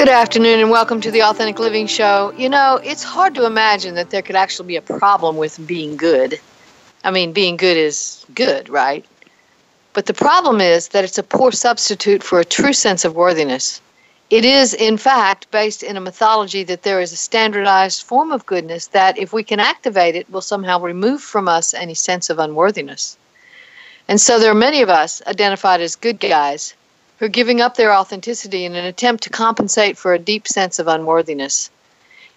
Good afternoon and welcome to the Authentic Living Show. You know, it's hard to imagine that there could actually be a problem with being good. I mean, being good is good, right? But the problem is that it's a poor substitute for a true sense of worthiness. It is, in fact, based in a mythology that there is a standardized form of goodness that, if we can activate it, will somehow remove from us any sense of unworthiness. And so there are many of us identified as good guys who are giving up their authenticity in an attempt to compensate for a deep sense of unworthiness.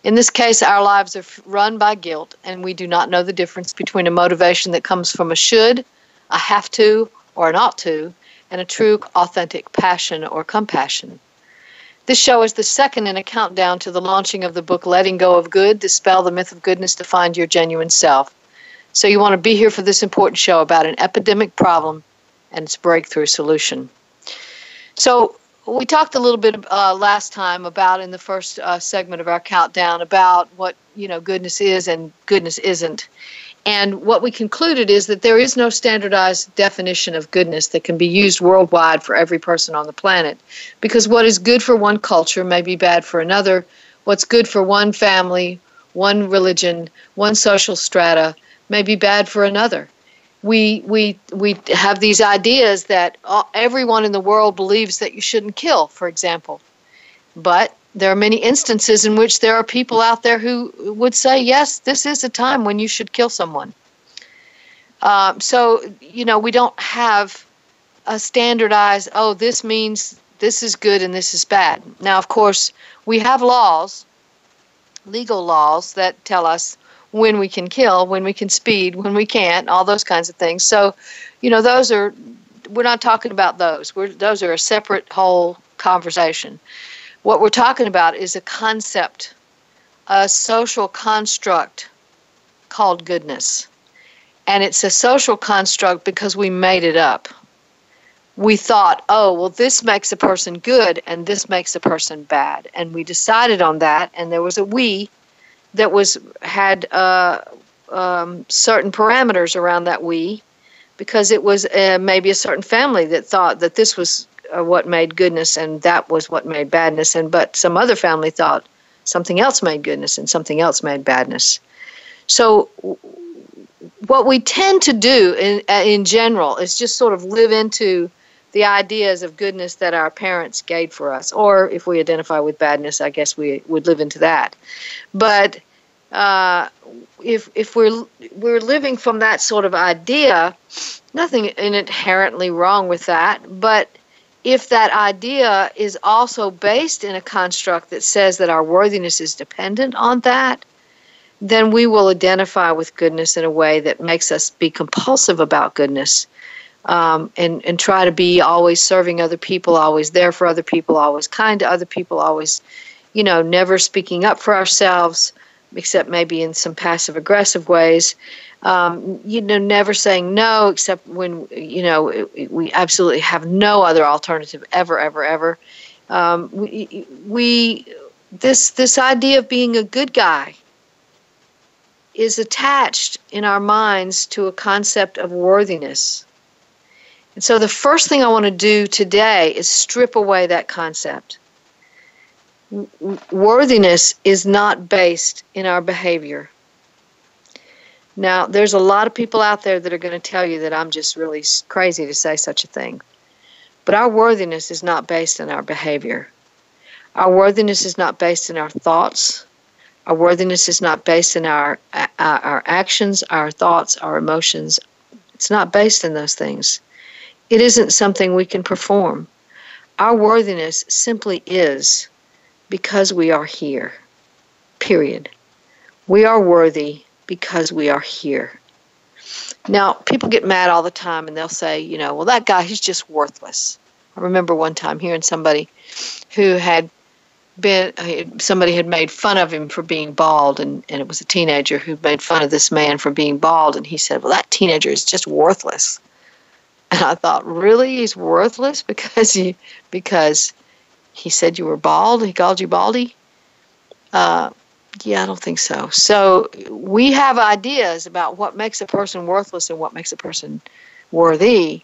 In this case, our lives are run by guilt, and we do not know the difference between a motivation that comes from a should, a have to, or an ought to, and a true, authentic passion or compassion. This show is the second in a countdown to the launching of the book Letting Go of Good Dispel the Myth of Goodness to Find Your Genuine Self. So, you want to be here for this important show about an epidemic problem and its breakthrough solution. So we talked a little bit uh, last time about in the first uh, segment of our countdown about what you know goodness is and goodness isn't. And what we concluded is that there is no standardized definition of goodness that can be used worldwide for every person on the planet. Because what is good for one culture may be bad for another. What's good for one family, one religion, one social strata may be bad for another we we we have these ideas that everyone in the world believes that you shouldn't kill, for example. But there are many instances in which there are people out there who would say, yes, this is a time when you should kill someone. Um, so you know we don't have a standardized. Oh, this means this is good and this is bad. Now, of course, we have laws, legal laws that tell us when we can kill, when we can speed, when we can't, all those kinds of things. So, you know, those are we're not talking about those. We're, those are a separate whole conversation. What we're talking about is a concept, a social construct called goodness. And it's a social construct because we made it up. We thought, oh, well, this makes a person good and this makes a person bad. And we decided on that, and there was a we that was had uh, um, certain parameters around that we, because it was uh, maybe a certain family that thought that this was uh, what made goodness and that was what made badness, and but some other family thought something else made goodness and something else made badness. So what we tend to do in uh, in general is just sort of live into the ideas of goodness that our parents gave for us. Or if we identify with badness, I guess we would live into that. But uh, if if we're we're living from that sort of idea, nothing inherently wrong with that. But if that idea is also based in a construct that says that our worthiness is dependent on that, then we will identify with goodness in a way that makes us be compulsive about goodness um, and and try to be always serving other people, always there for other people, always kind to other people, always, you know, never speaking up for ourselves, except maybe in some passive aggressive ways. Um, you know, never saying no except when you know we absolutely have no other alternative ever, ever, ever. Um, we, we this this idea of being a good guy is attached in our minds to a concept of worthiness and so the first thing I want to do today is strip away that concept. Worthiness is not based in our behavior. Now, there's a lot of people out there that are going to tell you that I'm just really crazy to say such a thing. But our worthiness is not based in our behavior. Our worthiness is not based in our thoughts. Our worthiness is not based in our, our actions, our thoughts, our emotions. It's not based in those things. It isn't something we can perform. Our worthiness simply is because we are here. Period. We are worthy because we are here. Now, people get mad all the time and they'll say, you know, well, that guy, he's just worthless. I remember one time hearing somebody who had been uh, somebody had made fun of him for being bald and, and it was a teenager who made fun of this man for being bald and he said well that teenager is just worthless and i thought really? He's worthless because he because he said you were bald? He called you baldy? Uh, yeah i don't think so. So we have ideas about what makes a person worthless and what makes a person worthy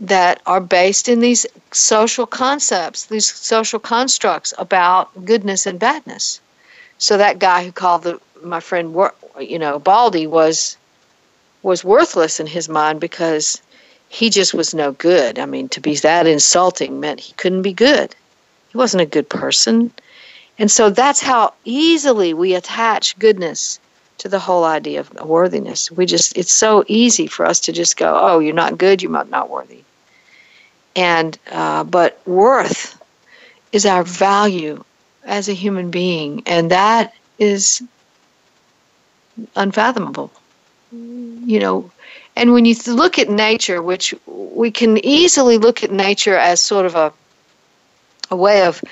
that are based in these social concepts, these social constructs about goodness and badness. So that guy who called the, my friend, you know, Baldy was was worthless in his mind because he just was no good. I mean, to be that insulting meant he couldn't be good. He wasn't a good person. And so that's how easily we attach goodness to the whole idea of worthiness. We just, it's so easy for us to just go, oh, you're not good, you're not worthy and uh, but worth is our value as a human being, and that is unfathomable. You know, and when you look at nature, which we can easily look at nature as sort of a a way of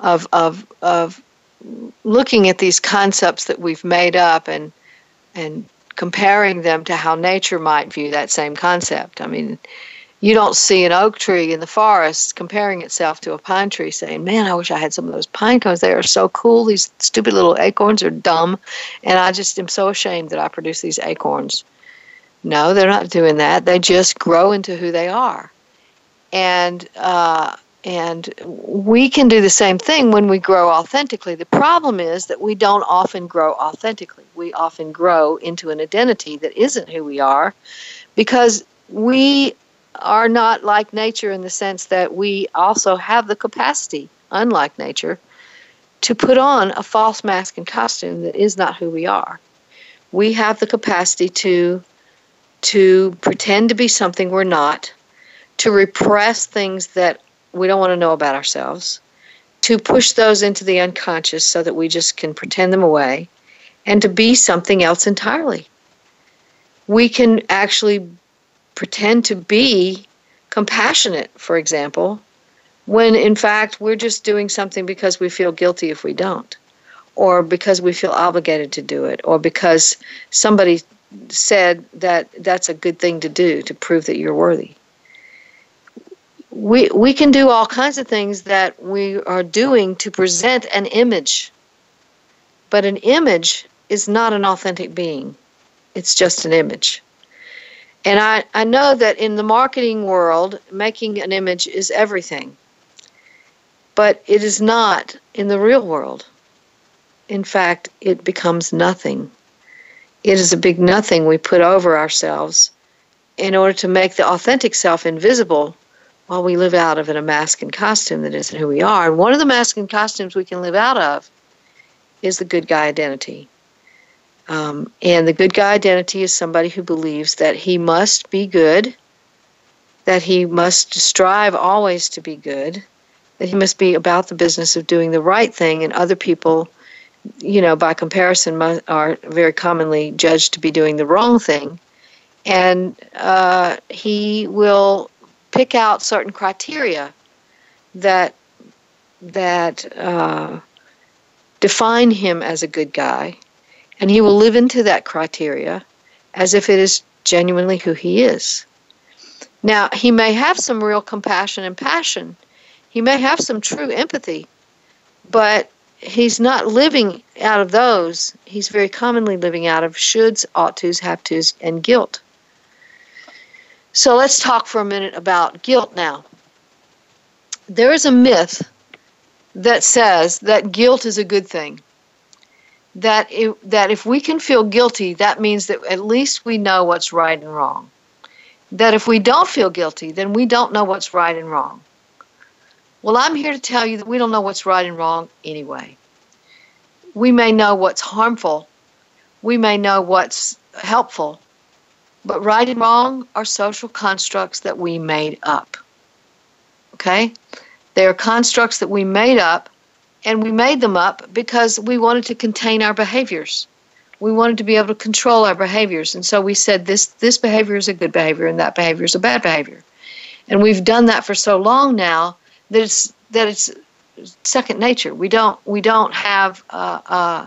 of of of looking at these concepts that we've made up and and comparing them to how nature might view that same concept. I mean, you don't see an oak tree in the forest comparing itself to a pine tree saying, Man, I wish I had some of those pine cones. They are so cool. These stupid little acorns are dumb. And I just am so ashamed that I produce these acorns. No, they're not doing that. They just grow into who they are. And, uh, and we can do the same thing when we grow authentically. The problem is that we don't often grow authentically. We often grow into an identity that isn't who we are because we are not like nature in the sense that we also have the capacity, unlike nature, to put on a false mask and costume that is not who we are. We have the capacity to to pretend to be something we're not, to repress things that we don't want to know about ourselves, to push those into the unconscious so that we just can pretend them away, and to be something else entirely. We can actually pretend to be compassionate, for example, when in fact we're just doing something because we feel guilty if we don't, or because we feel obligated to do it, or because somebody said that that's a good thing to do to prove that you're worthy. We, we can do all kinds of things that we are doing to present an image. But an image is not an authentic being, it's just an image. And I, I know that in the marketing world, making an image is everything. But it is not in the real world. In fact, it becomes nothing. It is a big nothing we put over ourselves in order to make the authentic self invisible while we live out of in a mask and costume that isn't who we are. And one of the mask and costumes we can live out of is the good guy identity. Um, and the good guy identity is somebody who believes that he must be good, that he must strive always to be good, that he must be about the business of doing the right thing, and other people, you know, by comparison, are very commonly judged to be doing the wrong thing. And uh, he will pick out certain criteria that that uh, define him as a good guy and he will live into that criteria as if it is genuinely who he is. Now, he may have some real compassion and passion. He may have some true empathy, but he's not living out of those. He's very commonly living out of shoulds, ought tos, have tos, and guilt. So let's talk for a minute about guilt now. There is a myth that says that guilt is a good thing that that if we can feel guilty, that means that at least we know what's right and wrong. That if we don't feel guilty, then we don't know what's right and wrong. Well, I'm here to tell you that we don't know what's right and wrong anyway. We may know what's harmful, we may know what's helpful, but right and wrong are social constructs that we made up. Okay? They are constructs that we made up and we made them up because we wanted to contain our behaviors. We wanted to be able to control our behaviors. And so we said this this behavior is a good behavior and that behavior is a bad behavior. And we've done that for so long now that it's that it's second nature. We don't we don't have. Uh, uh,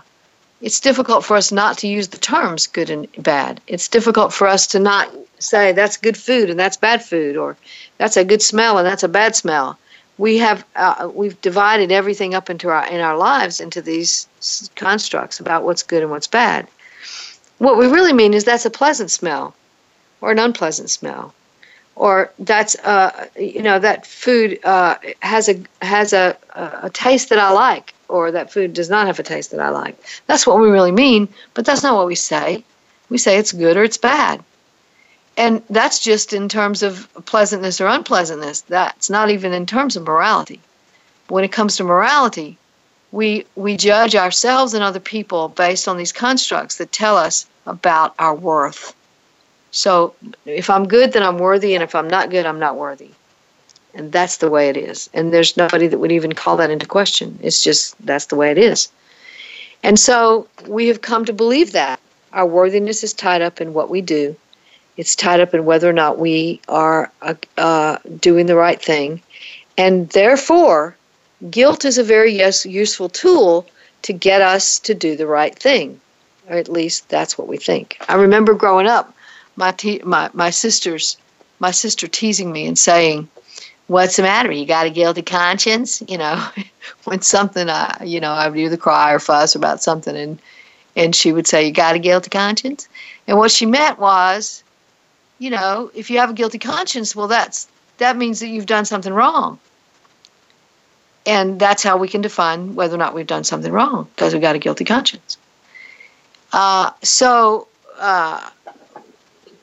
it's difficult for us not to use the terms good and bad. It's difficult for us to not say that's good food and that's bad food, or that's a good smell and that's a bad smell. We have uh, we've divided everything up into our in our lives into these constructs about what's good and what's bad. What we really mean is that's a pleasant smell, or an unpleasant smell, or that's uh, you know that food uh, has a has a, a taste that I like, or that food does not have a taste that I like. That's what we really mean, but that's not what we say. We say it's good or it's bad and that's just in terms of pleasantness or unpleasantness. That's not even in terms of morality. When it comes to morality, we we judge ourselves and other people based on these constructs that tell us about our worth. So if I'm good, then I'm worthy, and if I'm not good, I'm not worthy. And that's the way it is. And there's nobody that would even call that into question. It's just that's the way it is. And so we have come to believe that our worthiness is tied up in what we do it's tied up in whether or not we are uh, uh, doing the right thing. And therefore, guilt is a very yes, useful tool to get us to do the right thing. Or at least that's what we think. I remember growing up, my, te- my, my sisters, my sister teasing me and saying, what's the matter? You got a guilty conscience? You know, when something, I, you know, I would either cry or fuss about something, and and she would say, "You got a guilty conscience?" And what she meant was, you know, if you have a guilty conscience, well, that's that means that you've done something wrong. And that's how we can define whether or not we've done something wrong because we've got a guilty conscience. Uh, so, uh,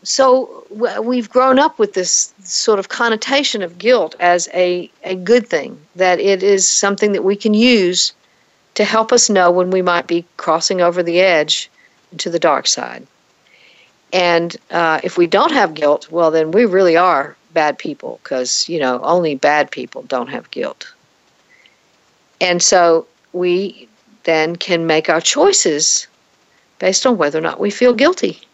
so we've grown up with this sort of connotation of guilt as a, a good thing, that it is something that we can use to help us know when we might be crossing over the edge to the dark side. And uh, if we don't have guilt, well, then we really are bad people because, you know, only bad people don't have guilt. And so we then can make our choices based on whether or not we feel guilty.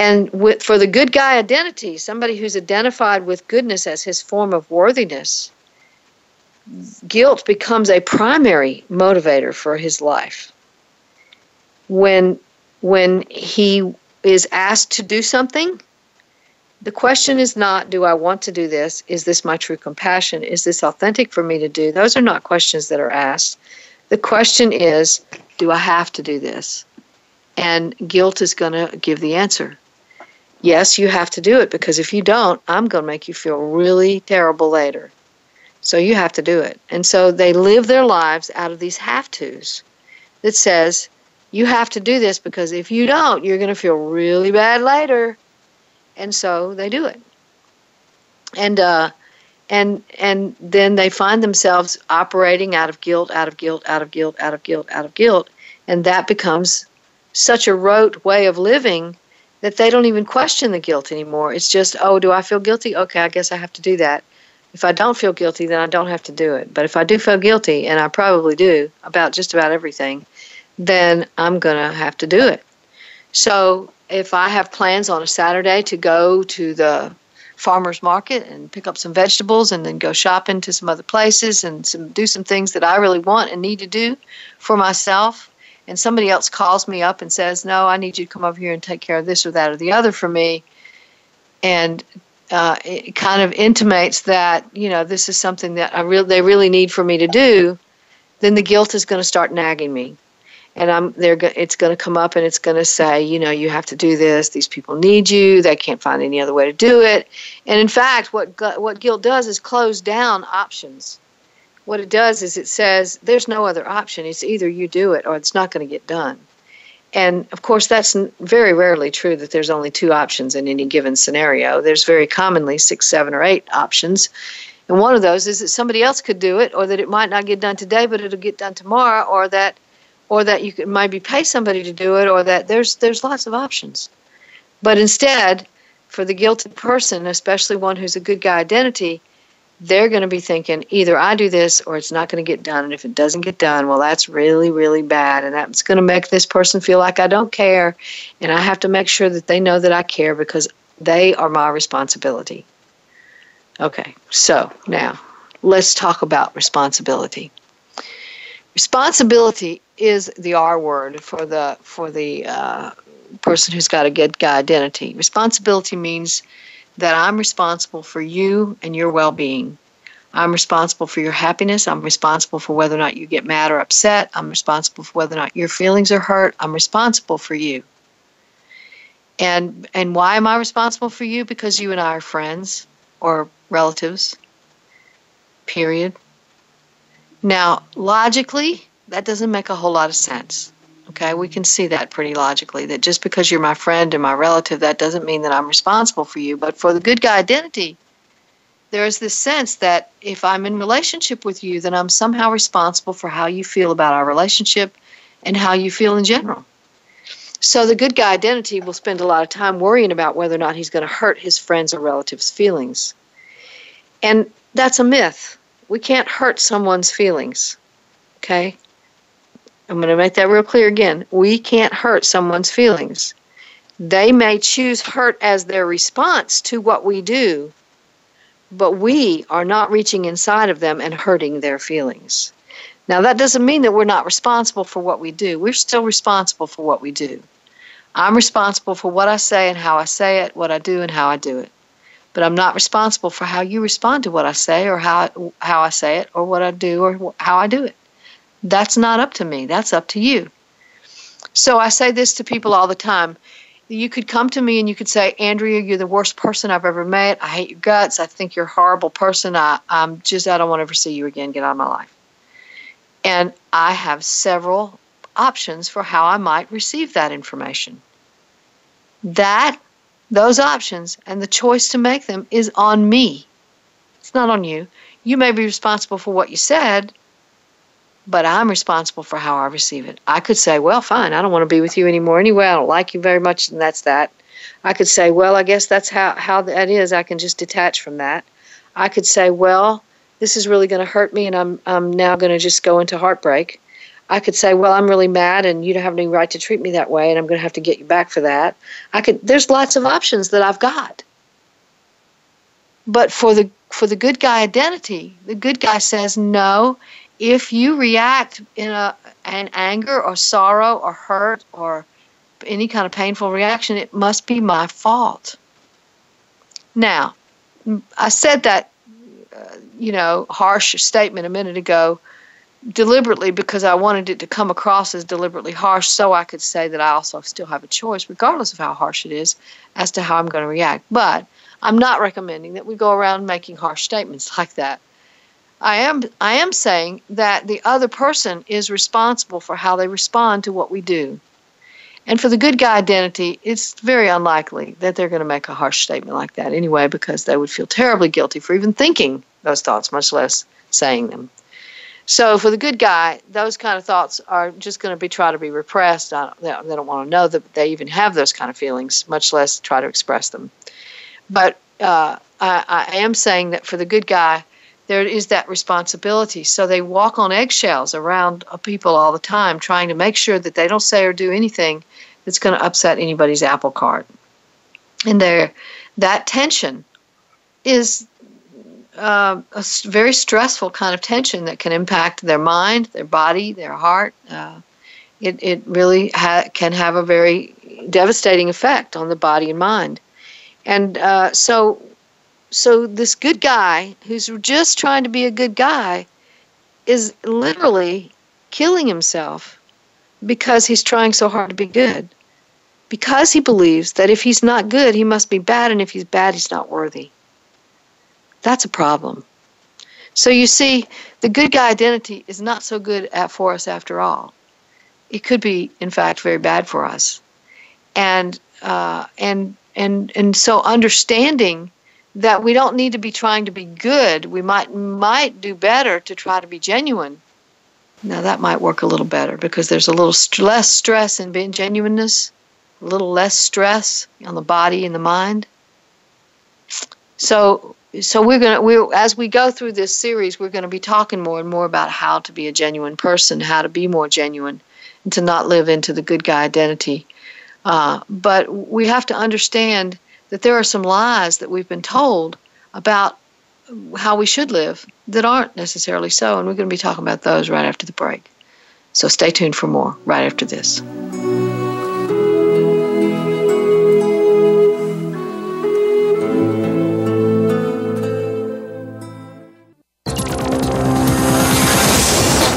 And with, for the good guy identity, somebody who's identified with goodness as his form of worthiness, guilt becomes a primary motivator for his life. When when he is asked to do something, the question is not, do I want to do this? Is this my true compassion? Is this authentic for me to do? Those are not questions that are asked. The question is, do I have to do this? And guilt is going to give the answer. Yes, you have to do it because if you don't, I'm going to make you feel really terrible later. So you have to do it. And so they live their lives out of these have tos that says, you have to do this because if you don't, you're going to feel really bad later. And so they do it. And uh, and and then they find themselves operating out of guilt, out of guilt, out of guilt, out of guilt, out of guilt, and that becomes such a rote way of living that they don't even question the guilt anymore. It's just, oh, do I feel guilty? Okay, I guess I have to do that. If I don't feel guilty, then I don't have to do it. But if I do feel guilty, and I probably do about just about everything, then I'm going to have to do it. So if I have plans on a Saturday to go to the farmer's market and pick up some vegetables and then go shopping to some other places and some, do some things that I really want and need to do for myself, and somebody else calls me up and says, No, I need you to come over here and take care of this or that or the other for me. And uh, it kind of intimates that you know this is something that I real they really need for me to do, then the guilt is going to start nagging me and I'm they're it's going to come up and it's going to say, you know, you have to do this. These people need you. They can't find any other way to do it. And in fact, what what guilt does is close down options. What it does is it says there's no other option. It's either you do it or it's not going to get done. And of course, that's very rarely true that there's only two options in any given scenario. There's very commonly six, seven, or eight options. And one of those is that somebody else could do it, or that it might not get done today, but it'll get done tomorrow, or that or that you could maybe pay somebody to do it, or that there's there's lots of options. But instead, for the guilty person, especially one who's a good guy identity, they're going to be thinking either I do this or it's not going to get done. And if it doesn't get done, well, that's really, really bad. And that's going to make this person feel like I don't care. And I have to make sure that they know that I care because they are my responsibility. Okay, so now let's talk about responsibility. Responsibility is the R word for the for the uh, person who's got a good guy identity. Responsibility means that I'm responsible for you and your well-being. I'm responsible for your happiness. I'm responsible for whether or not you get mad or upset. I'm responsible for whether or not your feelings are hurt. I'm responsible for you. And and why am I responsible for you? Because you and I are friends or relatives. Period. Now, logically, that doesn't make a whole lot of sense. Okay, we can see that pretty logically that just because you're my friend and my relative, that doesn't mean that I'm responsible for you. But for the good guy identity, there's this sense that if I'm in relationship with you, then I'm somehow responsible for how you feel about our relationship and how you feel in general. So the good guy identity will spend a lot of time worrying about whether or not he's going to hurt his friends or relatives' feelings. And that's a myth. We can't hurt someone's feelings. Okay? I'm going to make that real clear again. We can't hurt someone's feelings. They may choose hurt as their response to what we do, but we are not reaching inside of them and hurting their feelings. Now, that doesn't mean that we're not responsible for what we do. We're still responsible for what we do. I'm responsible for what I say and how I say it, what I do and how I do it. But I'm not responsible for how you respond to what I say or how, how I say it or what I do or how I do it. That's not up to me. That's up to you. So I say this to people all the time you could come to me and you could say, Andrea, you're the worst person I've ever met. I hate your guts. I think you're a horrible person. I, I'm just, I don't want to ever see you again. Get out of my life. And I have several options for how I might receive that information. That, those options, and the choice to make them is on me. It's not on you. You may be responsible for what you said, but I'm responsible for how I receive it. I could say, well, fine, I don't want to be with you anymore anyway. I don't like you very much, and that's that. I could say, well, I guess that's how, how that is. I can just detach from that. I could say, well, this is really going to hurt me, and I'm, I'm now going to just go into heartbreak. I could say, well, I'm really mad, and you don't have any right to treat me that way, and I'm going to have to get you back for that. I could. There's lots of options that I've got. But for the for the good guy identity, the good guy says, no, if you react in a an anger or sorrow or hurt or any kind of painful reaction, it must be my fault. Now, I said that, uh, you know, harsh statement a minute ago deliberately because I wanted it to come across as deliberately harsh so I could say that I also still have a choice, regardless of how harsh it is, as to how I'm going to react. But I'm not recommending that we go around making harsh statements like that. I am I am saying that the other person is responsible for how they respond to what we do. And for the good guy identity, it's very unlikely that they're going to make a harsh statement like that anyway because they would feel terribly guilty for even thinking those thoughts, much less saying them. So for the good guy, those kind of thoughts are just going to be try to be repressed. They don't want to know that they even have those kind of feelings, much less try to express them. But uh, I, I am saying that for the good guy, there is that responsibility. So they walk on eggshells around people all the time, trying to make sure that they don't say or do anything that's going to upset anybody's apple cart. And there, that tension is uh, a very stressful kind of tension that can impact their mind, their body, their heart. Uh, it, it really ha- can have a very devastating effect on the body and mind. And uh, so so this good guy who's just trying to be a good guy is literally killing himself because he's trying so hard to be good. Because he believes that if he's not good, he must be bad, and if he's bad, he's not worthy. That's a problem. So you see, the good guy identity is not so good at, for us after all. It could be, in fact, very bad for us. And uh, and and and so understanding that we don't need to be trying to be good. We might might do better to try to be genuine. Now that might work a little better because there's a little st- less stress in being genuineness, a little less stress on the body and the mind. So so we're going to we as we go through this series we're going to be talking more and more about how to be a genuine person, how to be more genuine and to not live into the good guy identity. Uh, but we have to understand that there are some lies that we've been told about how we should live that aren't necessarily so. And we're going to be talking about those right after the break. So stay tuned for more right after this.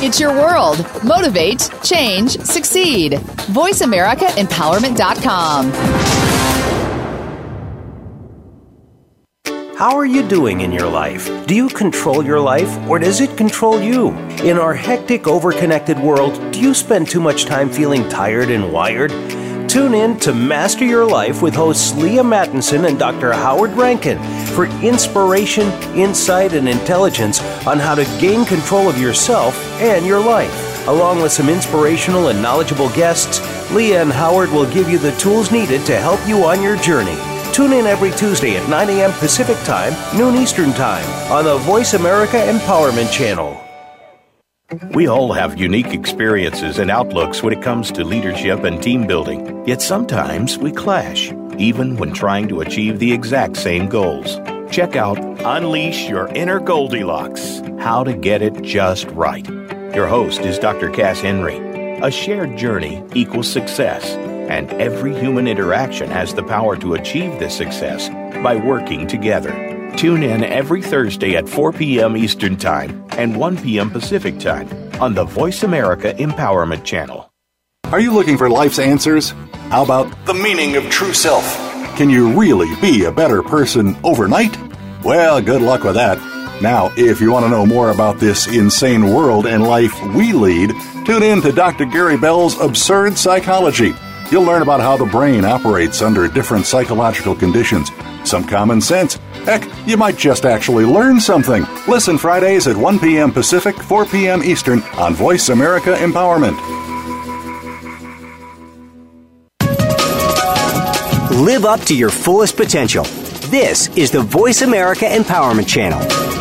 It's your world. Motivate, change, succeed. VoiceAmericaEmpowerment.com. How are you doing in your life? Do you control your life or does it control you? In our hectic, overconnected world, do you spend too much time feeling tired and wired? Tune in to Master Your Life with hosts Leah Mattinson and Dr. Howard Rankin for inspiration, insight, and intelligence on how to gain control of yourself and your life. Along with some inspirational and knowledgeable guests, Leah and Howard will give you the tools needed to help you on your journey. Tune in every Tuesday at 9 a.m. Pacific Time, noon Eastern Time on the Voice America Empowerment Channel. We all have unique experiences and outlooks when it comes to leadership and team building, yet sometimes we clash, even when trying to achieve the exact same goals. Check out Unleash Your Inner Goldilocks How to Get It Just Right. Your host is Dr. Cass Henry. A shared journey equals success, and every human interaction has the power to achieve this success by working together. Tune in every Thursday at 4 p.m. Eastern Time and 1 p.m. Pacific Time on the Voice America Empowerment Channel. Are you looking for life's answers? How about the meaning of true self? Can you really be a better person overnight? Well, good luck with that. Now, if you want to know more about this insane world and life we lead, tune in to Dr. Gary Bell's Absurd Psychology. You'll learn about how the brain operates under different psychological conditions, some common sense. Heck, you might just actually learn something. Listen Fridays at 1 p.m. Pacific, 4 p.m. Eastern on Voice America Empowerment. Live up to your fullest potential. This is the Voice America Empowerment Channel.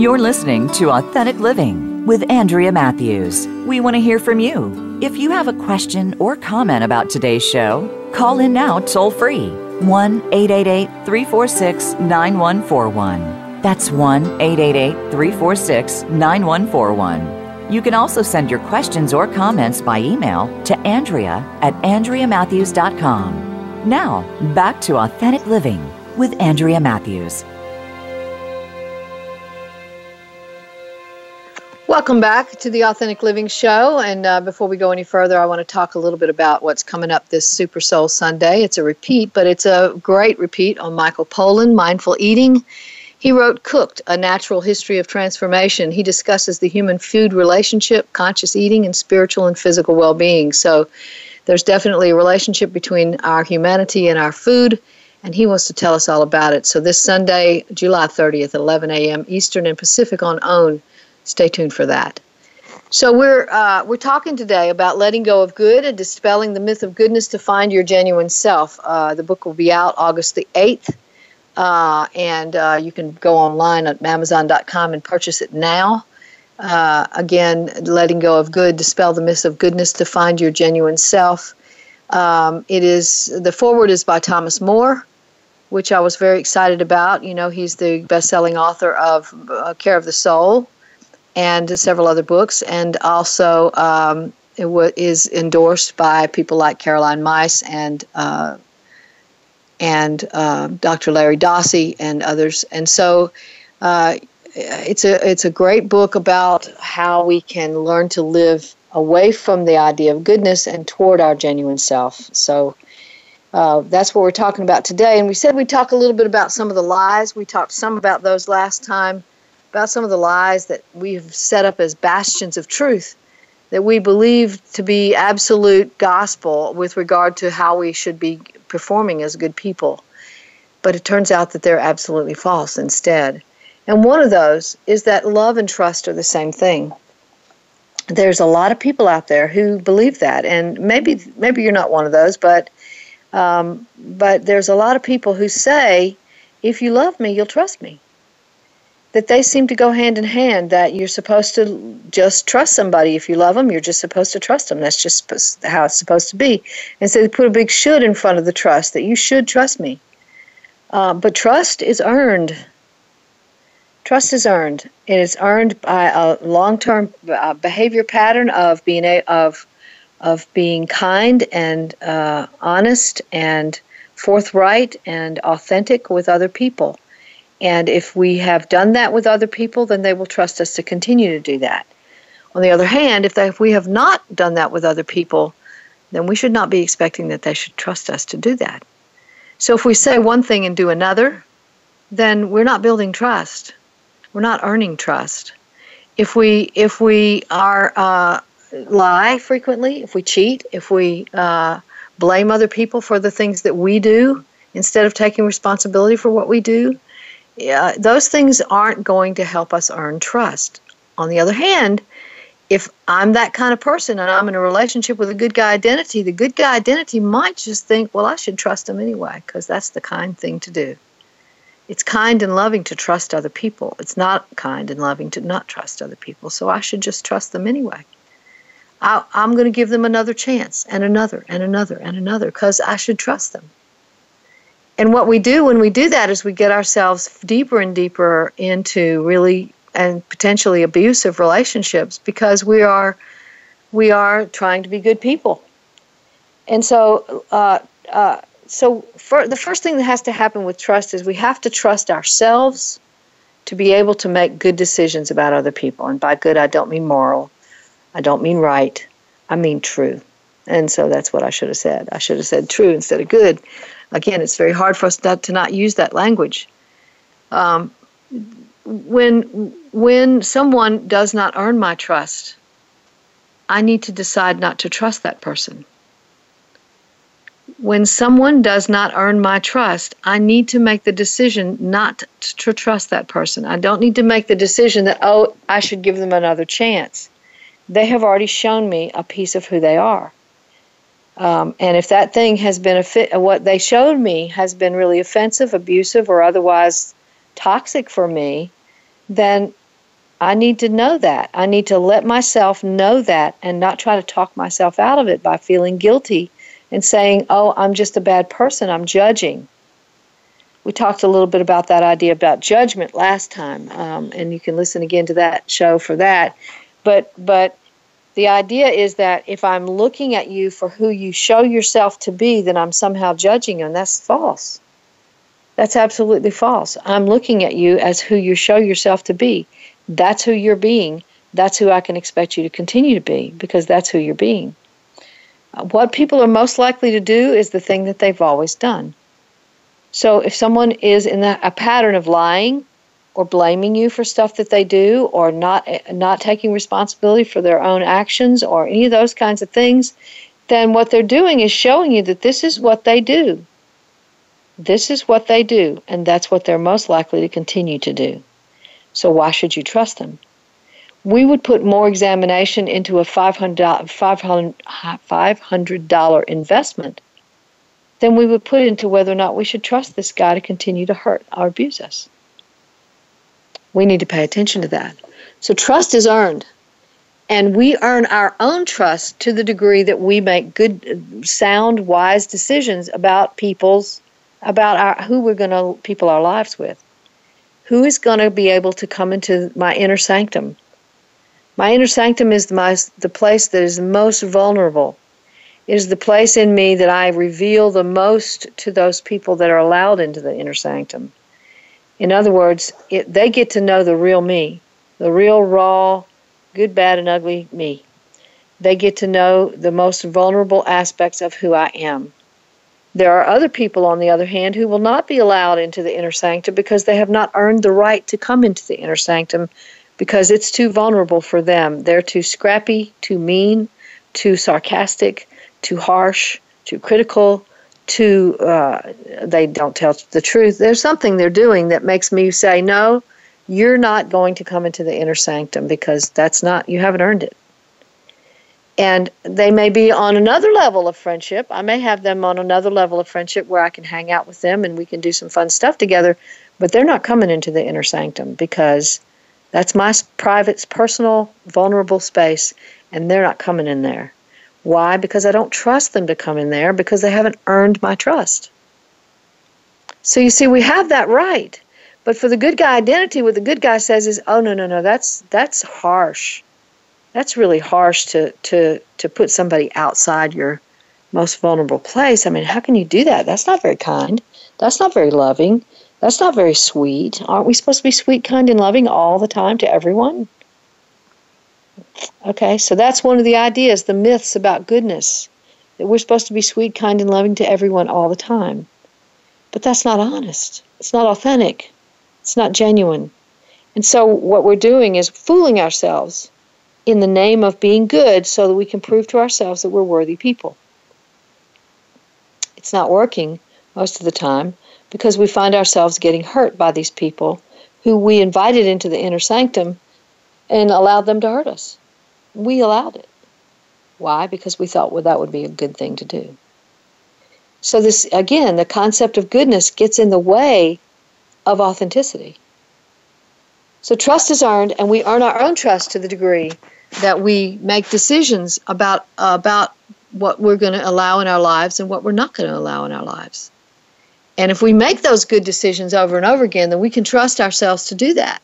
You're listening to Authentic Living with Andrea Matthews. We want to hear from you. If you have a question or comment about today's show, call in now toll free 1 888 346 9141. That's 1 888 346 9141. You can also send your questions or comments by email to Andrea at AndreaMatthews.com. Now, back to Authentic Living with Andrea Matthews. Welcome back to the Authentic Living Show. And uh, before we go any further, I want to talk a little bit about what's coming up this Super Soul Sunday. It's a repeat, but it's a great repeat on Michael Pollan, Mindful Eating. He wrote Cooked, A Natural History of Transformation. He discusses the human food relationship, conscious eating, and spiritual and physical well being. So there's definitely a relationship between our humanity and our food, and he wants to tell us all about it. So this Sunday, July 30th, 11 a.m. Eastern and Pacific on OWN. Stay tuned for that. So we're uh, we're talking today about letting go of good and dispelling the myth of goodness to find your genuine self. Uh, the book will be out August the eighth, uh, and uh, you can go online at Amazon.com and purchase it now. Uh, again, letting go of good, dispel the myth of goodness to find your genuine self. Um, it is the foreword is by Thomas Moore, which I was very excited about. You know, he's the best-selling author of uh, Care of the Soul and several other books, and also um, it w- is endorsed by people like Caroline Myss and uh, and uh, Dr. Larry Dossey and others. And so uh, it's a it's a great book about how we can learn to live away from the idea of goodness and toward our genuine self. So. Uh, that's what we're talking about today. And we said we'd talk a little bit about some of the lies. We talked some about those last time about some of the lies that we've set up as bastions of truth that we believe to be absolute gospel with regard to how we should be performing as good people. But it turns out that they're absolutely false instead. And one of those is that love and trust are the same thing. There's a lot of people out there who believe that, and maybe maybe you're not one of those, but um, but there's a lot of people who say, if you love me, you'll trust me. That they seem to go hand in hand that you're supposed to just trust somebody. If you love them you're just supposed to trust them. That's just how it's supposed to be. And so they put a big should in front of the trust that you should trust me. Uh, but trust is earned. Trust is earned. And it is earned by a long-term uh, behavior pattern of being a, of of being kind and uh, honest and forthright and authentic with other people and if we have done that with other people, then they will trust us to continue to do that. On the other hand, if, they, if we have not done that with other people, then we should not be expecting that they should trust us to do that. So if we say one thing and do another, then we're not building trust. We're not earning trust. If we if we are uh, lie frequently, if we cheat, if we uh, blame other people for the things that we do instead of taking responsibility for what we do, uh, those things aren't going to help us earn trust. On the other hand, if I'm that kind of person and I'm in a relationship with a good guy identity, the good guy identity might just think, well, I should trust him anyway, because that's the kind thing to do. It's kind and loving to trust other people. It's not kind and loving to not trust other people. So I should just trust them anyway. I, am going to give them another chance and another and another and another because I should trust them. And what we do when we do that is we get ourselves deeper and deeper into really and potentially abusive relationships because we are we are trying to be good people. And so uh, uh, so for, the first thing that has to happen with trust is we have to trust ourselves to be able to make good decisions about other people. And by good, I don't mean moral. I don't mean right. I mean true. And so that's what I should have said. I should have said true instead of good again, it's very hard for us not, to not use that language. Um, when when someone does not earn my trust, I need to decide not to trust that person. When someone does not earn my trust, I need to make the decision not to trust that person. I don't need to make the decision that, oh, I should give them another chance. They have already shown me a piece of who they are. Um, and if that thing has been a fit, what they showed me has been really offensive, abusive, or otherwise toxic for me, then I need to know that. I need to let myself know that and not try to talk myself out of it by feeling guilty and saying, oh, I'm just a bad person, I'm judging. We talked a little bit about that idea about judgment last time, um, and you can listen again to that show for that. But but the idea is that if I'm looking at you for who you show yourself to be, then I'm somehow judging you, and that's false. That's absolutely false. I'm looking at you as who you show yourself to be. That's who you're being. That's who I can expect you to continue to be because that's who you're being. What people are most likely to do is the thing that they've always done. So if someone is in a pattern of lying, or blaming you for stuff that they do or not not taking responsibility for their own actions or any of those kinds of things then what they're doing is showing you that this is what they do. This is what they do and that's what they're most likely to continue to do. So why should you trust them? We would put more examination into a $500, $500 investment than we would put into whether or not we should trust this guy to continue to hurt or abuse us we need to pay attention to that. So trust is earned. And we earn our own trust to the degree that we make good, sound, wise decisions about people's, about our, who we're going to people our lives with. Who is going to be able to come into my inner sanctum? My inner sanctum is the, my, the place that is most vulnerable. It is the place in me that I reveal the most to those people that are allowed into the inner sanctum. In other words, it, they get to know the real me, the real, raw, good, bad, and ugly me. They get to know the most vulnerable aspects of who I am. There are other people, on the other hand, who will not be allowed into the inner sanctum because they have not earned the right to come into the inner sanctum because it's too vulnerable for them. They're too scrappy, too mean, too sarcastic, too harsh, too critical, to uh, they don't tell the truth. There's something they're doing that makes me say, no, you're not going to come into the inner sanctum because that's not you haven't earned it. And they may be on another level of friendship. I may have them on another level of friendship where I can hang out with them and we can do some fun stuff together. But they're not coming into the inner sanctum because that's my private, personal, vulnerable space, and they're not coming in there. Why? Because I don't trust them to come in there because they haven't earned my trust. So you see, we have that right. But for the good guy identity, what the good guy says is, oh no, no, no, that's that's harsh. That's really harsh to to to put somebody outside your most vulnerable place. I mean, how can you do that? That's not very kind. That's not very loving. That's not very sweet. Aren't we supposed to be sweet, kind, and loving all the time to everyone? Okay, so that's one of the ideas, the myths about goodness, that we're supposed to be sweet, kind, and loving to everyone all the time. But that's not honest. It's not authentic. It's not genuine. And so what we're doing is fooling ourselves in the name of being good so that we can prove to ourselves that we're worthy people. It's not working most of the time because we find ourselves getting hurt by these people who we invited into the inner sanctum and allowed them to hurt us. We allowed it. Why? Because we thought well that would be a good thing to do. So this again, the concept of goodness gets in the way of authenticity. So trust is earned, and we earn our own trust to the degree that we make decisions about uh, about what we're going to allow in our lives and what we're not going to allow in our lives. And if we make those good decisions over and over again, then we can trust ourselves to do that.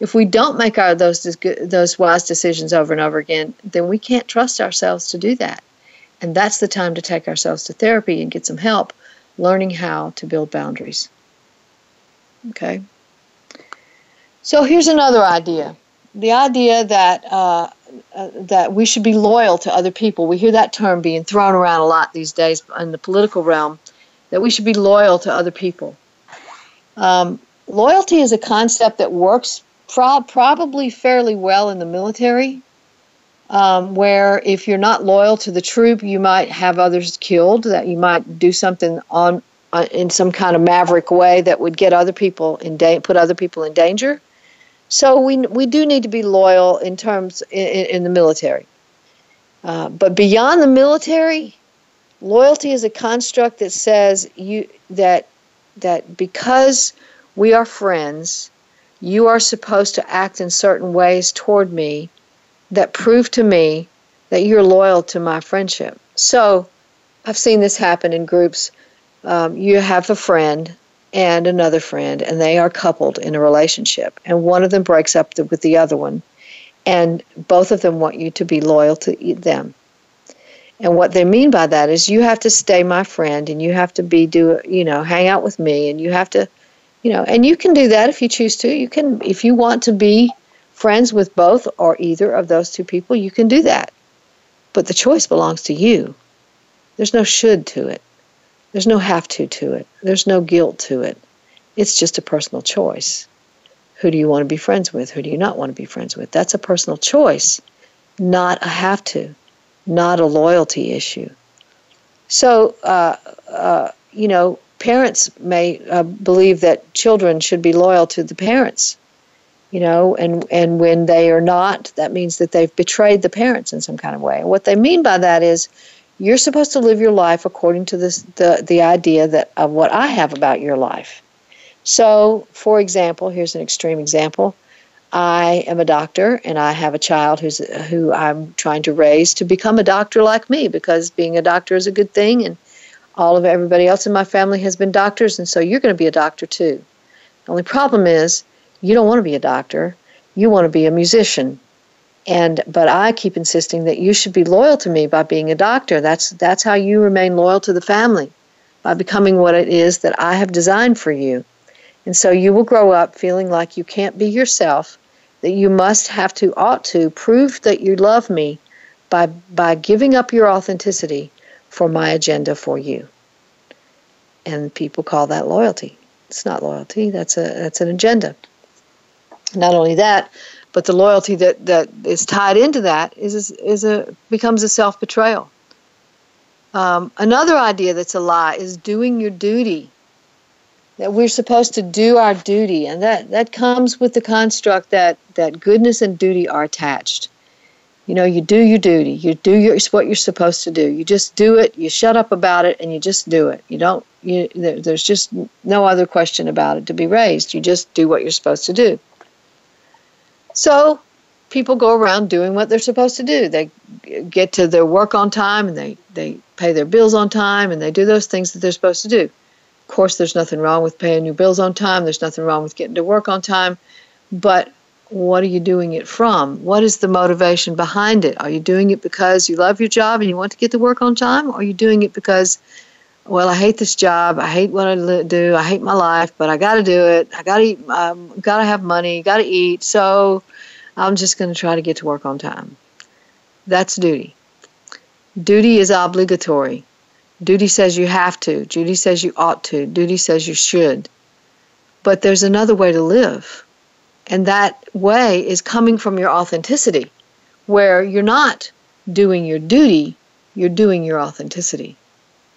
If we don't make our those those wise decisions over and over again, then we can't trust ourselves to do that. And that's the time to take ourselves to therapy and get some help learning how to build boundaries. Okay. So here's another idea: the idea that uh, uh, that we should be loyal to other people. We hear that term being thrown around a lot these days in the political realm. That we should be loyal to other people. Um, loyalty is a concept that works pro- probably fairly well in the military, um, where if you're not loyal to the troop, you might have others killed. That you might do something on uh, in some kind of maverick way that would get other people in da- put other people in danger. So we we do need to be loyal in terms in, in the military. Uh, but beyond the military, loyalty is a construct that says you that that because we are friends, you are supposed to act in certain ways toward me that prove to me that you're loyal to my friendship. So I've seen this happen in groups. Um, you have a friend and another friend, and they are coupled in a relationship, and one of them breaks up the, with the other one, and both of them want you to be loyal to them. And what they mean by that is you have to stay my friend, and you have to be do you know hang out with me, and you have to, you know, and you can do that if you choose to. You can if you want to be friends with both or either of those two people, you can do that. But the choice belongs to you. There's no should to it. There's no have to to it. There's no guilt to it. It's just a personal choice. Who do you want to be friends with? Who do you not want to be friends with? That's a personal choice, not a have to, not a loyalty issue. So, uh, uh, you know, parents may uh, believe that children should be loyal to the parents, you know, and, and when they are not, that means that they've betrayed the parents in some kind of way. What they mean by that is you're supposed to live your life according to this, the, the idea that of what I have about your life. So, for example, here's an extreme example. I am a doctor and I have a child who's who I'm trying to raise to become a doctor like me because being a doctor is a good thing and all of everybody else in my family has been doctors and so you're going to be a doctor too. The only problem is you don't want to be a doctor. You want to be a musician and but I keep insisting that you should be loyal to me by being a doctor. That's that's how you remain loyal to the family by becoming what it is that I have designed for you. And so you will grow up feeling like you can't be yourself, that you must have to ought to prove that you love me by by giving up your authenticity for my agenda for you. And people call that loyalty. It's not loyalty, that's a that's an agenda. Not only that, but the loyalty that, that is tied into that is, is a becomes a self betrayal. Um, another idea that's a lie is doing your duty. That we're supposed to do our duty, and that, that comes with the construct that, that goodness and duty are attached. You know, you do your duty. You do your, what you're supposed to do. You just do it. You shut up about it, and you just do it. You don't. You, there, there's just no other question about it to be raised. You just do what you're supposed to do. So people go around doing what they're supposed to do. They get to their work on time, and they they pay their bills on time, and they do those things that they're supposed to do. Of course, there's nothing wrong with paying your bills on time. There's nothing wrong with getting to work on time, but what are you doing it from? What is the motivation behind it? Are you doing it because you love your job and you want to get to work on time? Or are you doing it because, well, I hate this job, I hate what I do, I hate my life, but I got to do it. I got to eat, um, got to have money, got to eat. So I'm just going to try to get to work on time. That's duty. Duty is obligatory. Duty says you have to. Duty says you ought to. Duty says you should. But there's another way to live and that way is coming from your authenticity, where you're not doing your duty, you're doing your authenticity.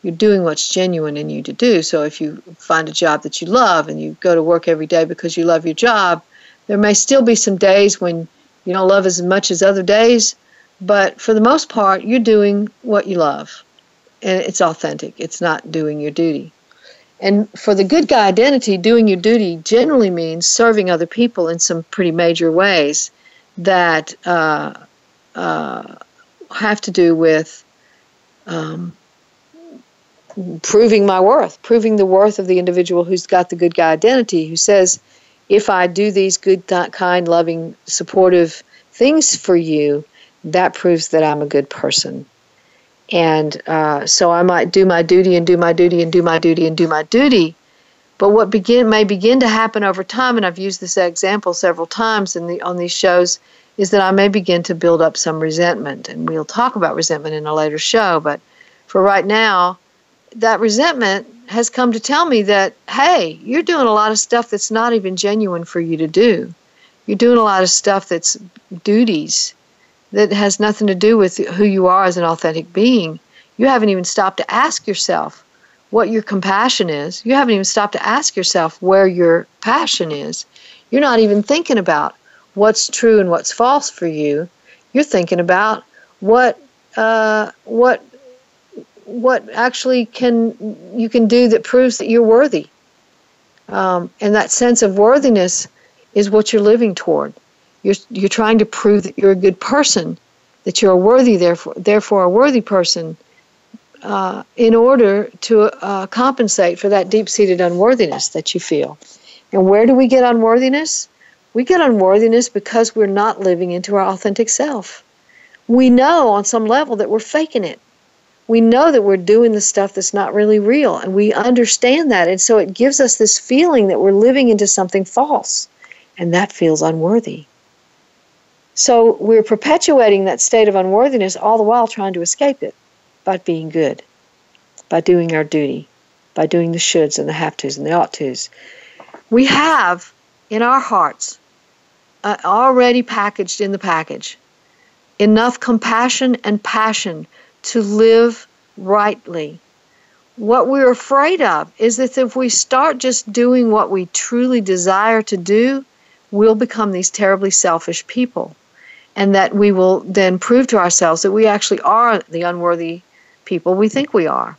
You're doing what's genuine in you to do. So if you find a job that you love and you go to work every day because you love your job, there may still be some days when you don't love as much as other days, but for the most part, you're doing what you love. And it's authentic. It's not doing your duty. And for the good guy identity, doing your duty generally means serving other people in some pretty major ways that uh, uh, have to do with um, proving my worth, proving the worth of the individual who's got the good guy identity, who says, if I do these good, kind, loving, supportive things for you, that proves that I'm a good person. And uh, so I might do my duty and do my duty and do my duty and do my duty. But what begin may begin to happen over time, and I've used this example several times in the on these shows, is that I may begin to build up some resentment, and we'll talk about resentment in a later show. But for right now, that resentment has come to tell me that hey, you're doing a lot of stuff that's not even genuine for you to do. You're doing a lot of stuff that's duties that has nothing to do with who you are as an authentic being. You haven't even stopped to ask yourself what your compassion is. You haven't even stopped to ask yourself where your passion is. You're not even thinking about what's true and what's false for you. You're thinking about what uh, what what actually can you can do that proves that you're worthy. Um, and that sense of worthiness is what you're living toward. You're, you're trying to prove that you're a good person, that you're a worthy, therefore, therefore a worthy person, uh, in order to uh, compensate for that deep seated unworthiness that you feel. And where do we get unworthiness? We get unworthiness because we're not living into our authentic self. We know on some level that we're faking it. We know that we're doing the stuff that's not really real, and we understand that. And so it gives us this feeling that we're living into something false, and that feels unworthy. So we're perpetuating that state of unworthiness all the while trying to escape it by being good, by doing our duty, by doing the shoulds and the have tos and the ought tos. We have in our hearts, uh, already packaged in the package, enough compassion and passion to live rightly. What we're afraid of is that if we start just doing what we truly desire to do, we'll become these terribly selfish people and that we will then prove to ourselves that we actually are the unworthy people we think we are.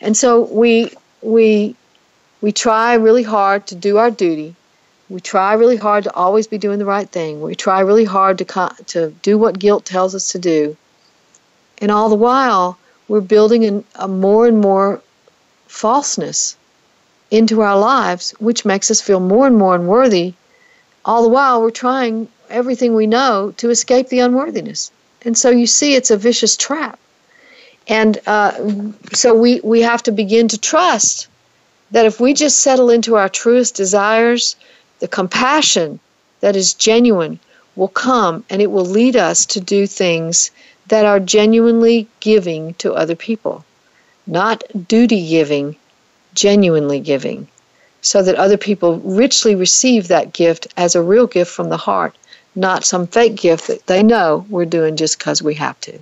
And so we we we try really hard to do our duty. We try really hard to always be doing the right thing. We try really hard to to do what guilt tells us to do. And all the while, we're building an, a more and more falseness into our lives, which makes us feel more and more unworthy. All the while, we're trying everything we know to escape the unworthiness. And so you see, it's a vicious trap. And uh, so we, we have to begin to trust that if we just settle into our truest desires, the compassion that is genuine will come and it will lead us to do things that are genuinely giving to other people. Not duty giving, genuinely giving, so that other people richly receive that gift as a real gift from the heart not some fake gift that they know we're doing just because we have to.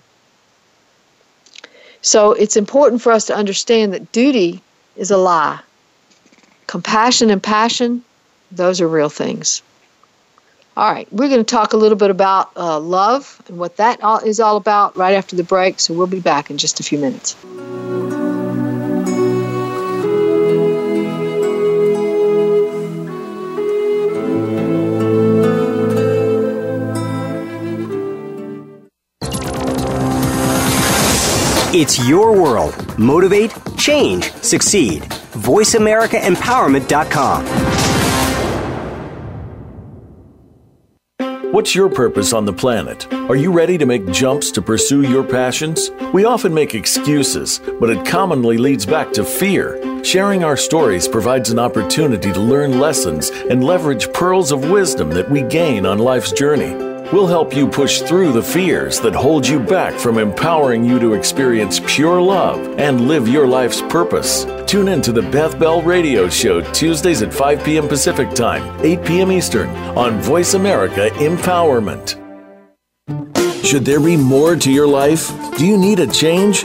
So it's important for us to understand that duty is a lie. Compassion and passion, those are real things. All right, we're going to talk a little bit about uh, love and what that is all about right after the break. So we'll be back in just a few minutes. It's your world. Motivate, change, succeed. VoiceAmericaEmpowerment.com. What's your purpose on the planet? Are you ready to make jumps to pursue your passions? We often make excuses, but it commonly leads back to fear. Sharing our stories provides an opportunity to learn lessons and leverage pearls of wisdom that we gain on life's journey. We'll help you push through the fears that hold you back from empowering you to experience pure love and live your life's purpose. Tune in to the Beth Bell Radio Show Tuesdays at 5 p.m. Pacific Time, 8 p.m. Eastern on Voice America Empowerment. Should there be more to your life? Do you need a change?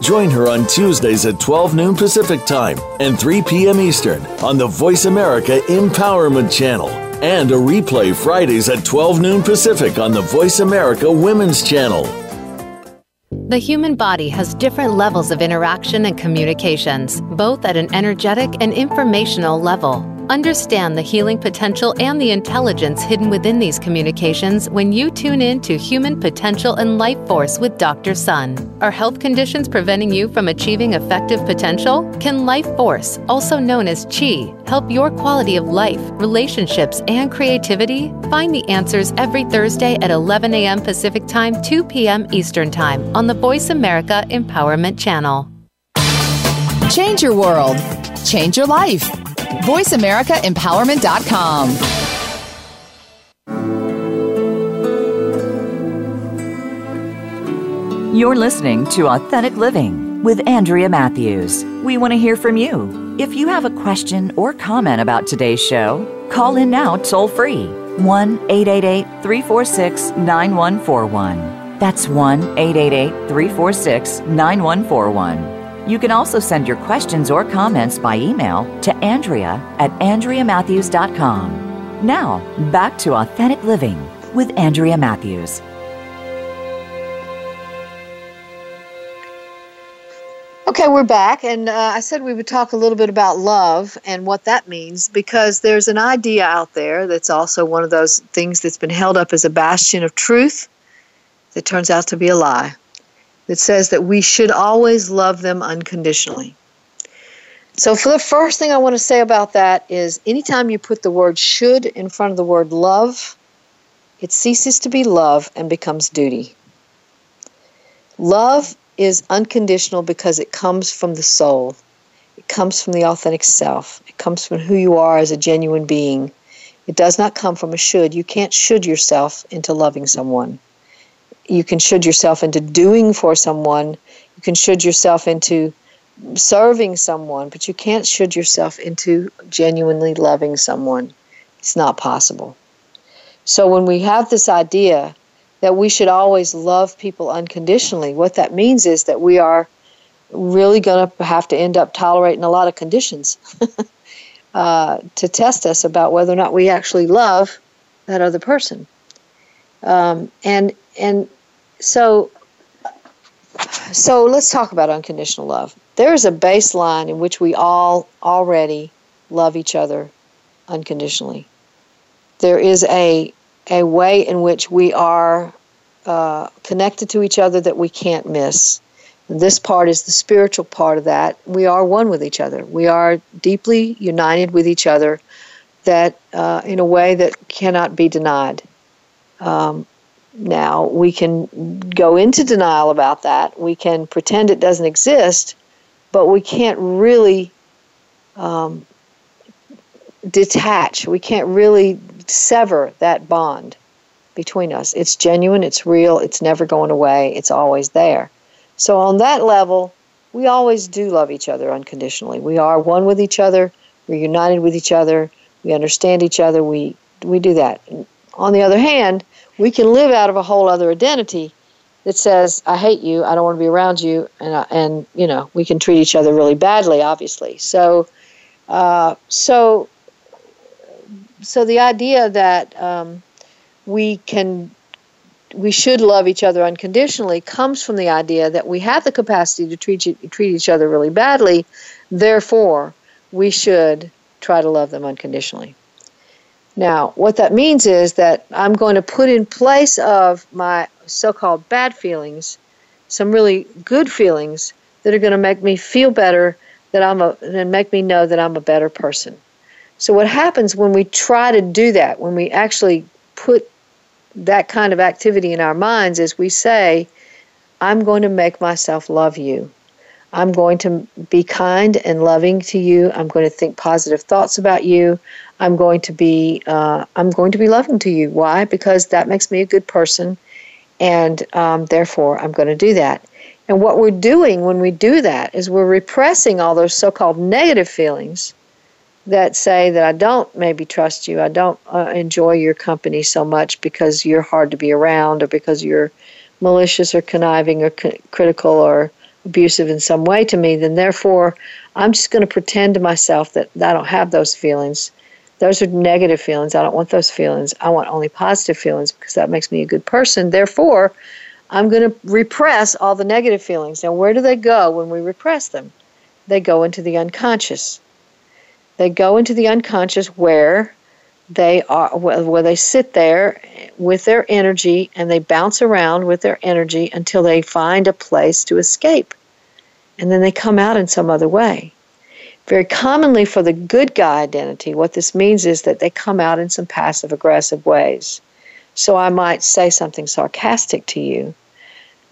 Join her on Tuesdays at 12 noon Pacific Time and 3 p.m. Eastern on the Voice America Empowerment Channel and a replay Fridays at 12 noon Pacific on the Voice America Women's Channel. The human body has different levels of interaction and communications, both at an energetic and informational level. Understand the healing potential and the intelligence hidden within these communications when you tune in to Human Potential and Life Force with Dr. Sun. Are health conditions preventing you from achieving effective potential? Can Life Force, also known as Chi, help your quality of life, relationships, and creativity? Find the answers every Thursday at 11 a.m. Pacific Time, 2 p.m. Eastern Time on the Voice America Empowerment Channel. Change your world. Change your life. VoiceAmericaEmpowerment.com. You're listening to Authentic Living with Andrea Matthews. We want to hear from you. If you have a question or comment about today's show, call in now toll free 1 888 346 9141. That's 1 888 346 9141. You can also send your questions or comments by email to Andrea at AndreaMatthews.com. Now, back to Authentic Living with Andrea Matthews. Okay, we're back, and uh, I said we would talk a little bit about love and what that means because there's an idea out there that's also one of those things that's been held up as a bastion of truth that turns out to be a lie that says that we should always love them unconditionally. So, for the first thing I want to say about that is anytime you put the word should in front of the word love, it ceases to be love and becomes duty. Love is unconditional because it comes from the soul, it comes from the authentic self, it comes from who you are as a genuine being. It does not come from a should. You can't should yourself into loving someone you can should yourself into doing for someone. You can should yourself into serving someone, but you can't should yourself into genuinely loving someone. It's not possible. So when we have this idea that we should always love people unconditionally, what that means is that we are really going to have to end up tolerating a lot of conditions uh, to test us about whether or not we actually love that other person. Um, and and so so let's talk about unconditional love. There is a baseline in which we all already love each other unconditionally. There is a a way in which we are uh, connected to each other that we can't miss. This part is the spiritual part of that. We are one with each other. We are deeply united with each other. That uh, in a way that cannot be denied. Um, now we can go into denial about that. We can pretend it doesn't exist, but we can't really um, detach. We can't really sever that bond between us. It's genuine, it's real, it's never going away, it's always there. So, on that level, we always do love each other unconditionally. We are one with each other, we're united with each other, we understand each other, we, we do that. On the other hand, we can live out of a whole other identity that says, I hate you, I don't want to be around you, and, and you know, we can treat each other really badly, obviously. So, uh, so, so the idea that um, we can we should love each other unconditionally comes from the idea that we have the capacity to treat treat each other really badly. Therefore, we should try to love them unconditionally. Now, what that means is that I'm going to put in place of my so-called bad feelings some really good feelings that are going to make me feel better that I'm a and make me know that I'm a better person. So what happens when we try to do that, when we actually put that kind of activity in our minds is we say, I'm going to make myself love you. I'm going to be kind and loving to you. I'm going to think positive thoughts about you. I'm going to be uh, I'm going to be loving to you. Why? Because that makes me a good person, and um, therefore I'm going to do that. And what we're doing when we do that is we're repressing all those so-called negative feelings that say that I don't maybe trust you, I don't uh, enjoy your company so much because you're hard to be around or because you're malicious or conniving or c- critical or abusive in some way to me, then therefore I'm just going to pretend to myself that, I don't have those feelings. Those are negative feelings. I don't want those feelings. I want only positive feelings because that makes me a good person. Therefore, I'm going to repress all the negative feelings. Now, where do they go when we repress them? They go into the unconscious. They go into the unconscious where they are where they sit there with their energy and they bounce around with their energy until they find a place to escape. And then they come out in some other way. Very commonly for the good guy identity, what this means is that they come out in some passive aggressive ways. So I might say something sarcastic to you,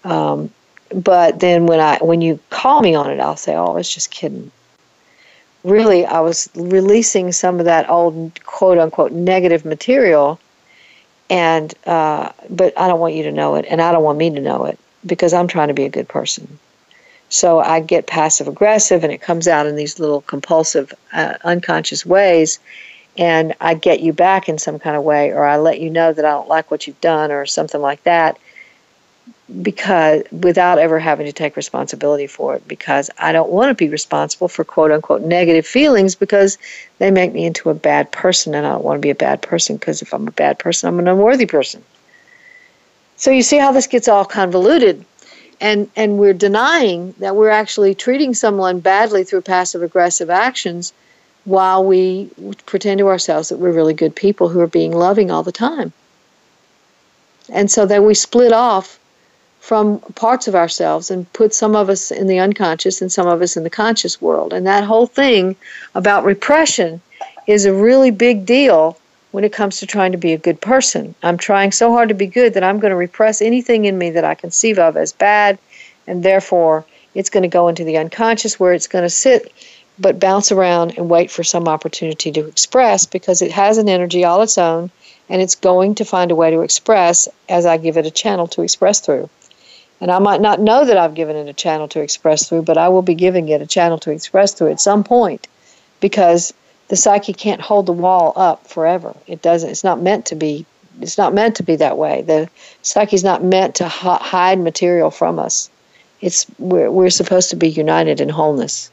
um, but then when I when you call me on it, I'll say, "Oh, I was just kidding." Really I was releasing some of that old quote unquote negative material. And uh, but I don't want you to know it and I don't want me to know it because I'm trying to be a good person. So I get passive aggressive and it comes out in these little compulsive uh, unconscious ways. And I get you back in some kind of way or I let you know that I don't like what you've done or something like that because without ever having to take responsibility for it because I don't want to be responsible for quote unquote negative feelings because they make me into a bad person and I don't want to be a bad person because if I'm a bad person I'm an unworthy person. So you see how this gets all convoluted and and we're denying that we're actually treating someone badly through passive aggressive actions while we pretend to ourselves that we're really good people who are being loving all the time. And so then we split off from parts of ourselves and put some of us in the unconscious and some of us in the conscious world. And that whole thing about repression is a really big deal when it comes to trying to be a good person. I'm trying so hard to be good that I'm going to repress anything in me that I conceive of as bad, and therefore it's going to go into the unconscious where it's going to sit but bounce around and wait for some opportunity to express because it has an energy all its own and it's going to find a way to express as I give it a channel to express through. And I might not know that I've given it a channel to express through, but I will be giving it a channel to express through at some point because the psyche can't hold the wall up forever. It doesn't, it's not meant to be. It's not meant to be that way. The psyche is not meant to hide material from us. It's we're, we're supposed to be united in wholeness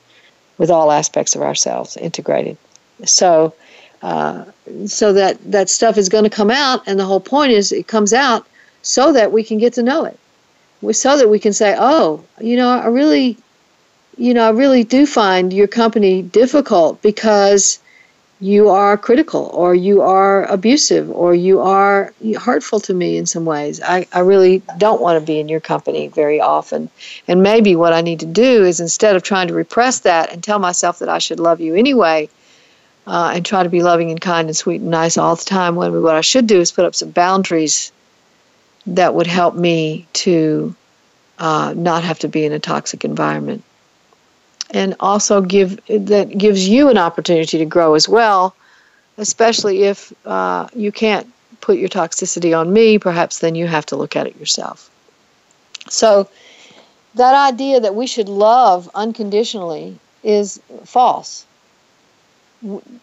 with all aspects of ourselves integrated. So, uh, so that that stuff is going to come out, and the whole point is it comes out so that we can get to know it so that we can say, oh, you know, I really, you know, I really do find your company difficult because you are critical or you are abusive or you are hurtful to me in some ways. I, I really don't want to be in your company very often. And maybe what I need to do is instead of trying to repress that and tell myself that I should love you anyway uh, and try to be loving and kind and sweet and nice all the time, what I should do is put up some boundaries that would help me to uh, not have to be in a toxic environment and also give that gives you an opportunity to grow as well especially if uh, you can't put your toxicity on me, perhaps then you have to look at it yourself. So, that idea that we should love unconditionally is false.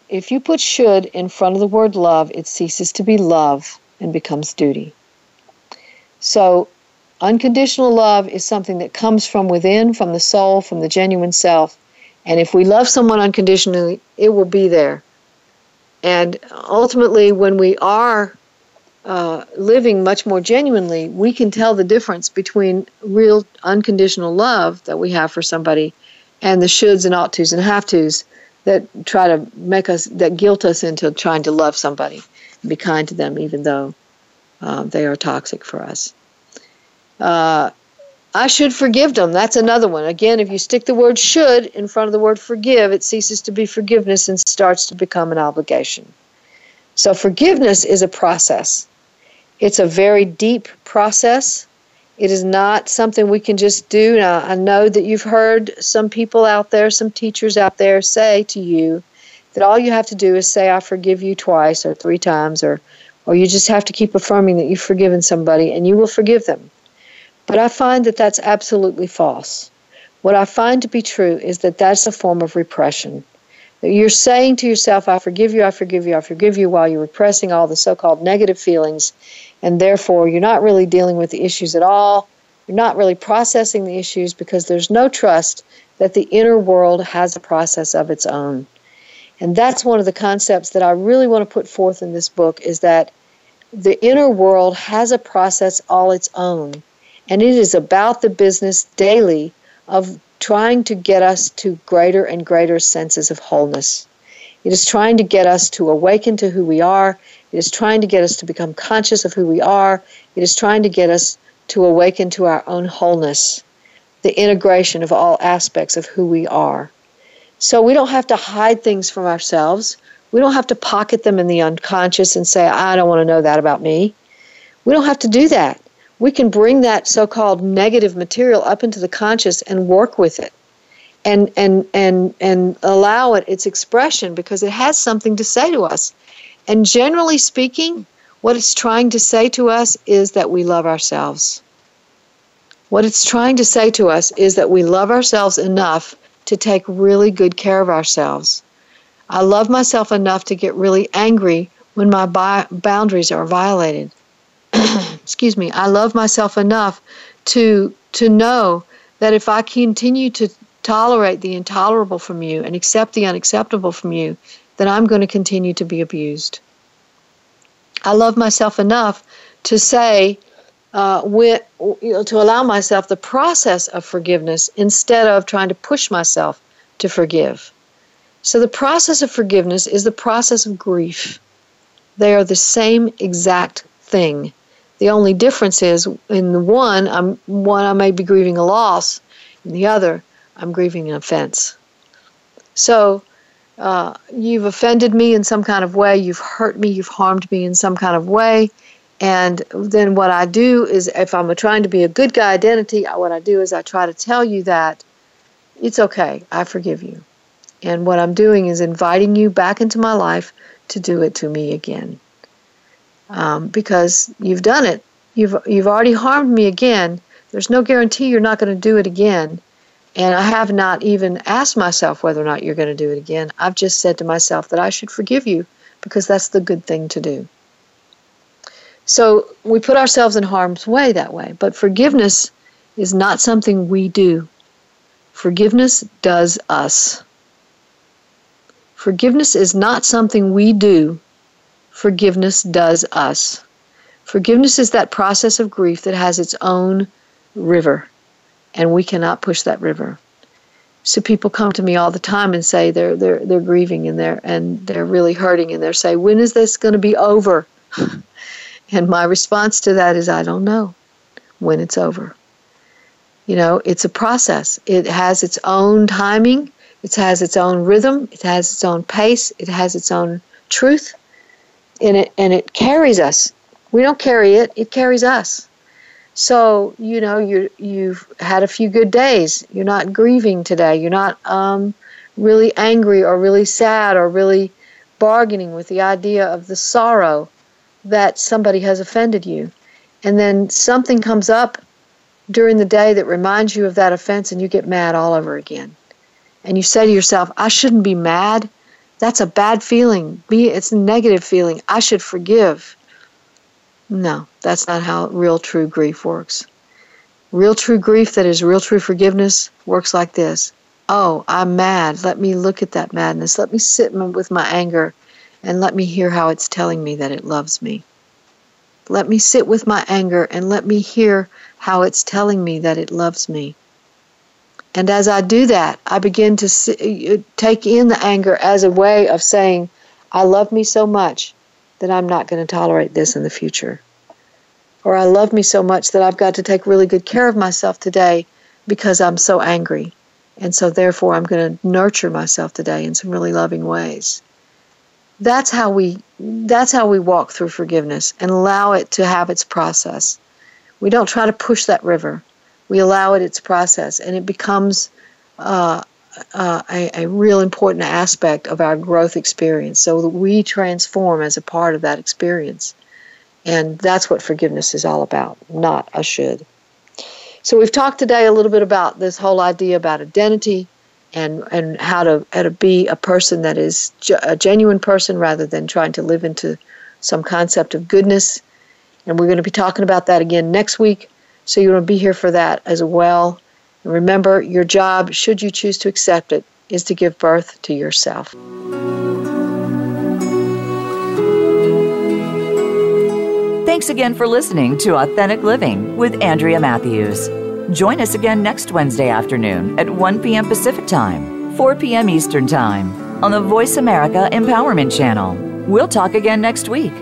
If you put should in front of the word love, it ceases to be love and becomes duty. So, unconditional love is something that comes from within, from the soul, from the genuine self. And if we love someone unconditionally, it will be there. And ultimately, when we are uh, living much more genuinely, we can tell the difference between real unconditional love that we have for somebody and the shoulds and ought tos and have tos that try to make us, that guilt us into trying to love somebody and be kind to them, even though uh, they are toxic for us. Uh, I should forgive them. That's another one. Again, if you stick the word should in front of the word forgive, it ceases to be forgiveness and starts to become an obligation. So, forgiveness is a process. It's a very deep process. It is not something we can just do. Now, I know that you've heard some people out there, some teachers out there say to you that all you have to do is say, I forgive you twice or three times, or, or you just have to keep affirming that you've forgiven somebody and you will forgive them. But I find that that's absolutely false. What I find to be true is that that's a form of repression. That you're saying to yourself, I forgive you, I forgive you, I forgive you, while you're repressing all the so called negative feelings and therefore you're not really dealing with the issues at all. You're not really processing the issues because there's no trust that the inner world has a process of its own. And that's one of the concepts that I really want to put forth in this book is that the inner world has a process all its own. And it is about the business daily of trying to get us to greater and greater senses of wholeness. It is trying to get us to awaken to who we are. It is trying to get us to become conscious of who we are. It is trying to get us to awaken to our own wholeness, the integration of all aspects of who we are. So we don't have to hide things from ourselves. We don't have to pocket them in the unconscious and say, I don't want to know that about me. We don't have to do that. We can bring that so called negative material up into the conscious and work with it and and and and allow it its expression because it has something to say to us. And generally speaking, what it's trying to say to us is that we love ourselves. What it's trying to say to us is that we love ourselves enough to take really good care of ourselves. I love myself enough to get really angry when my bi- boundaries are violated. Excuse me. I love myself enough to to know that if I continue to tolerate the intolerable from you and accept the unacceptable from you, then I'm going to continue to be abused. I love myself enough to say, uh, with, you know, to allow myself the process of forgiveness instead of trying to push myself to forgive. So the process of forgiveness is the process of grief. They are the same exact thing. The only difference is in the one, I'm one I may be grieving a loss, in the other, I'm grieving an offense. So uh, you've offended me in some kind of way, you've hurt me, you've harmed me in some kind of way. And then what I do is, if I'm trying to be a good guy identity, what I do is I try to tell you that it's okay, I forgive you. And what I'm doing is inviting you back into my life to do it to me again. Um, because you've done it. You've, you've already harmed me again. There's no guarantee you're not going to do it again. And I have not even asked myself whether or not you're going to do it again. I've just said to myself that I should forgive you because that's the good thing to do. So we put ourselves in harm's way that way. But forgiveness is not something we do, forgiveness does us. Forgiveness is not something we do, forgiveness does us. Forgiveness is that process of grief that has its own river and we cannot push that river. So people come to me all the time and say they're they're they're grieving and they're and they're really hurting and they're saying, when is this going to be over? And my response to that is, I don't know when it's over. You know, it's a process. It has its own timing. It has its own rhythm. It has its own pace. It has its own truth. And it and it carries us. We don't carry it. It carries us. So you know you you've had a few good days. You're not grieving today. You're not um, really angry or really sad or really bargaining with the idea of the sorrow that somebody has offended you. And then something comes up during the day that reminds you of that offense and you get mad all over again. And you say to yourself, I shouldn't be mad. That's a bad feeling. Be it's a negative feeling. I should forgive. No, that's not how real true grief works. Real true grief that is real true forgiveness works like this. Oh, I'm mad. Let me look at that madness. Let me sit with my anger and let me hear how it's telling me that it loves me. Let me sit with my anger and let me hear how it's telling me that it loves me. And as I do that, I begin to see, uh, uh, take in the anger as a way of saying, I love me so much that I'm not going to tolerate this in the future. Or I love me so much that I've got to take really good care of myself today because I'm so angry. And so therefore I'm going to nurture myself today in some really loving ways. That's how we that's how we walk through forgiveness and allow it to have its process. We don't try to push that river. We allow it its process and it becomes uh, uh, a, a real important aspect of our growth experience so that we transform as a part of that experience. And that's what forgiveness is all about, not a should. So we've talked today a little bit about this whole idea about identity and, and how to how to be a person that is a genuine person rather than trying to live into some concept of goodness. And we're going to be talking about that again next week. So you want to be here for that as well. And remember, your job, should you choose to accept it, is to give birth to yourself. Thanks again for listening to Authentic Living with Andrea Matthews. Join us again next Wednesday afternoon at 1 p.m. Pacific Time, 4 p.m. Eastern Time on the Voice America Empowerment Channel. We'll talk again next week.